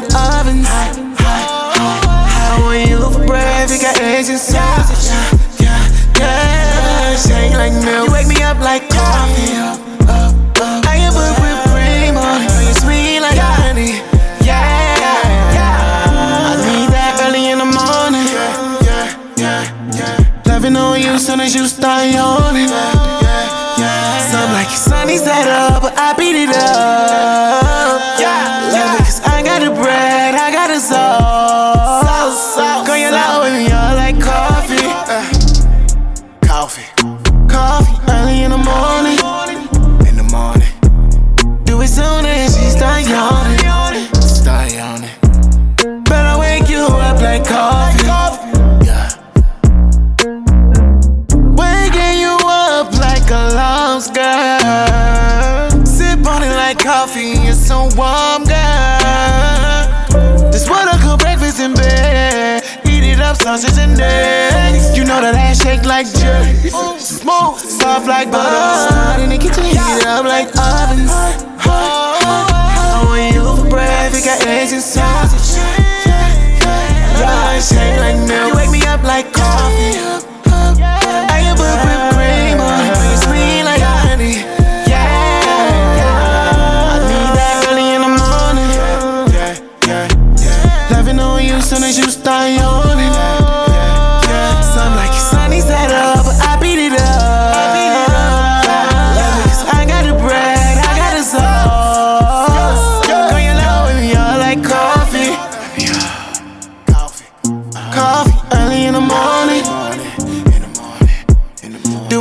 like ovens. I want you for breakfast, got eggs sausage. Yeah, yeah, shake like milk. You wake me up like coffee. I am whipped cream on it, you sweet like honey. Yeah, yeah. I need that early in the morning. Yeah, yeah, yeah. Loving on you soon as you start yawning. Some like your sunny side Eat it up, sausage and eggs. You know that ass shake like jerky. Smooth, soft like butter. Start in the kitchen, heat it up like ovens. Uh-huh. Oh, I want you for breakfast, got eggs and sausage. Yeah, shake like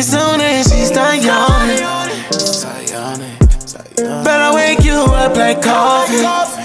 Do soon as she start yawning. Better wake you up like coffee.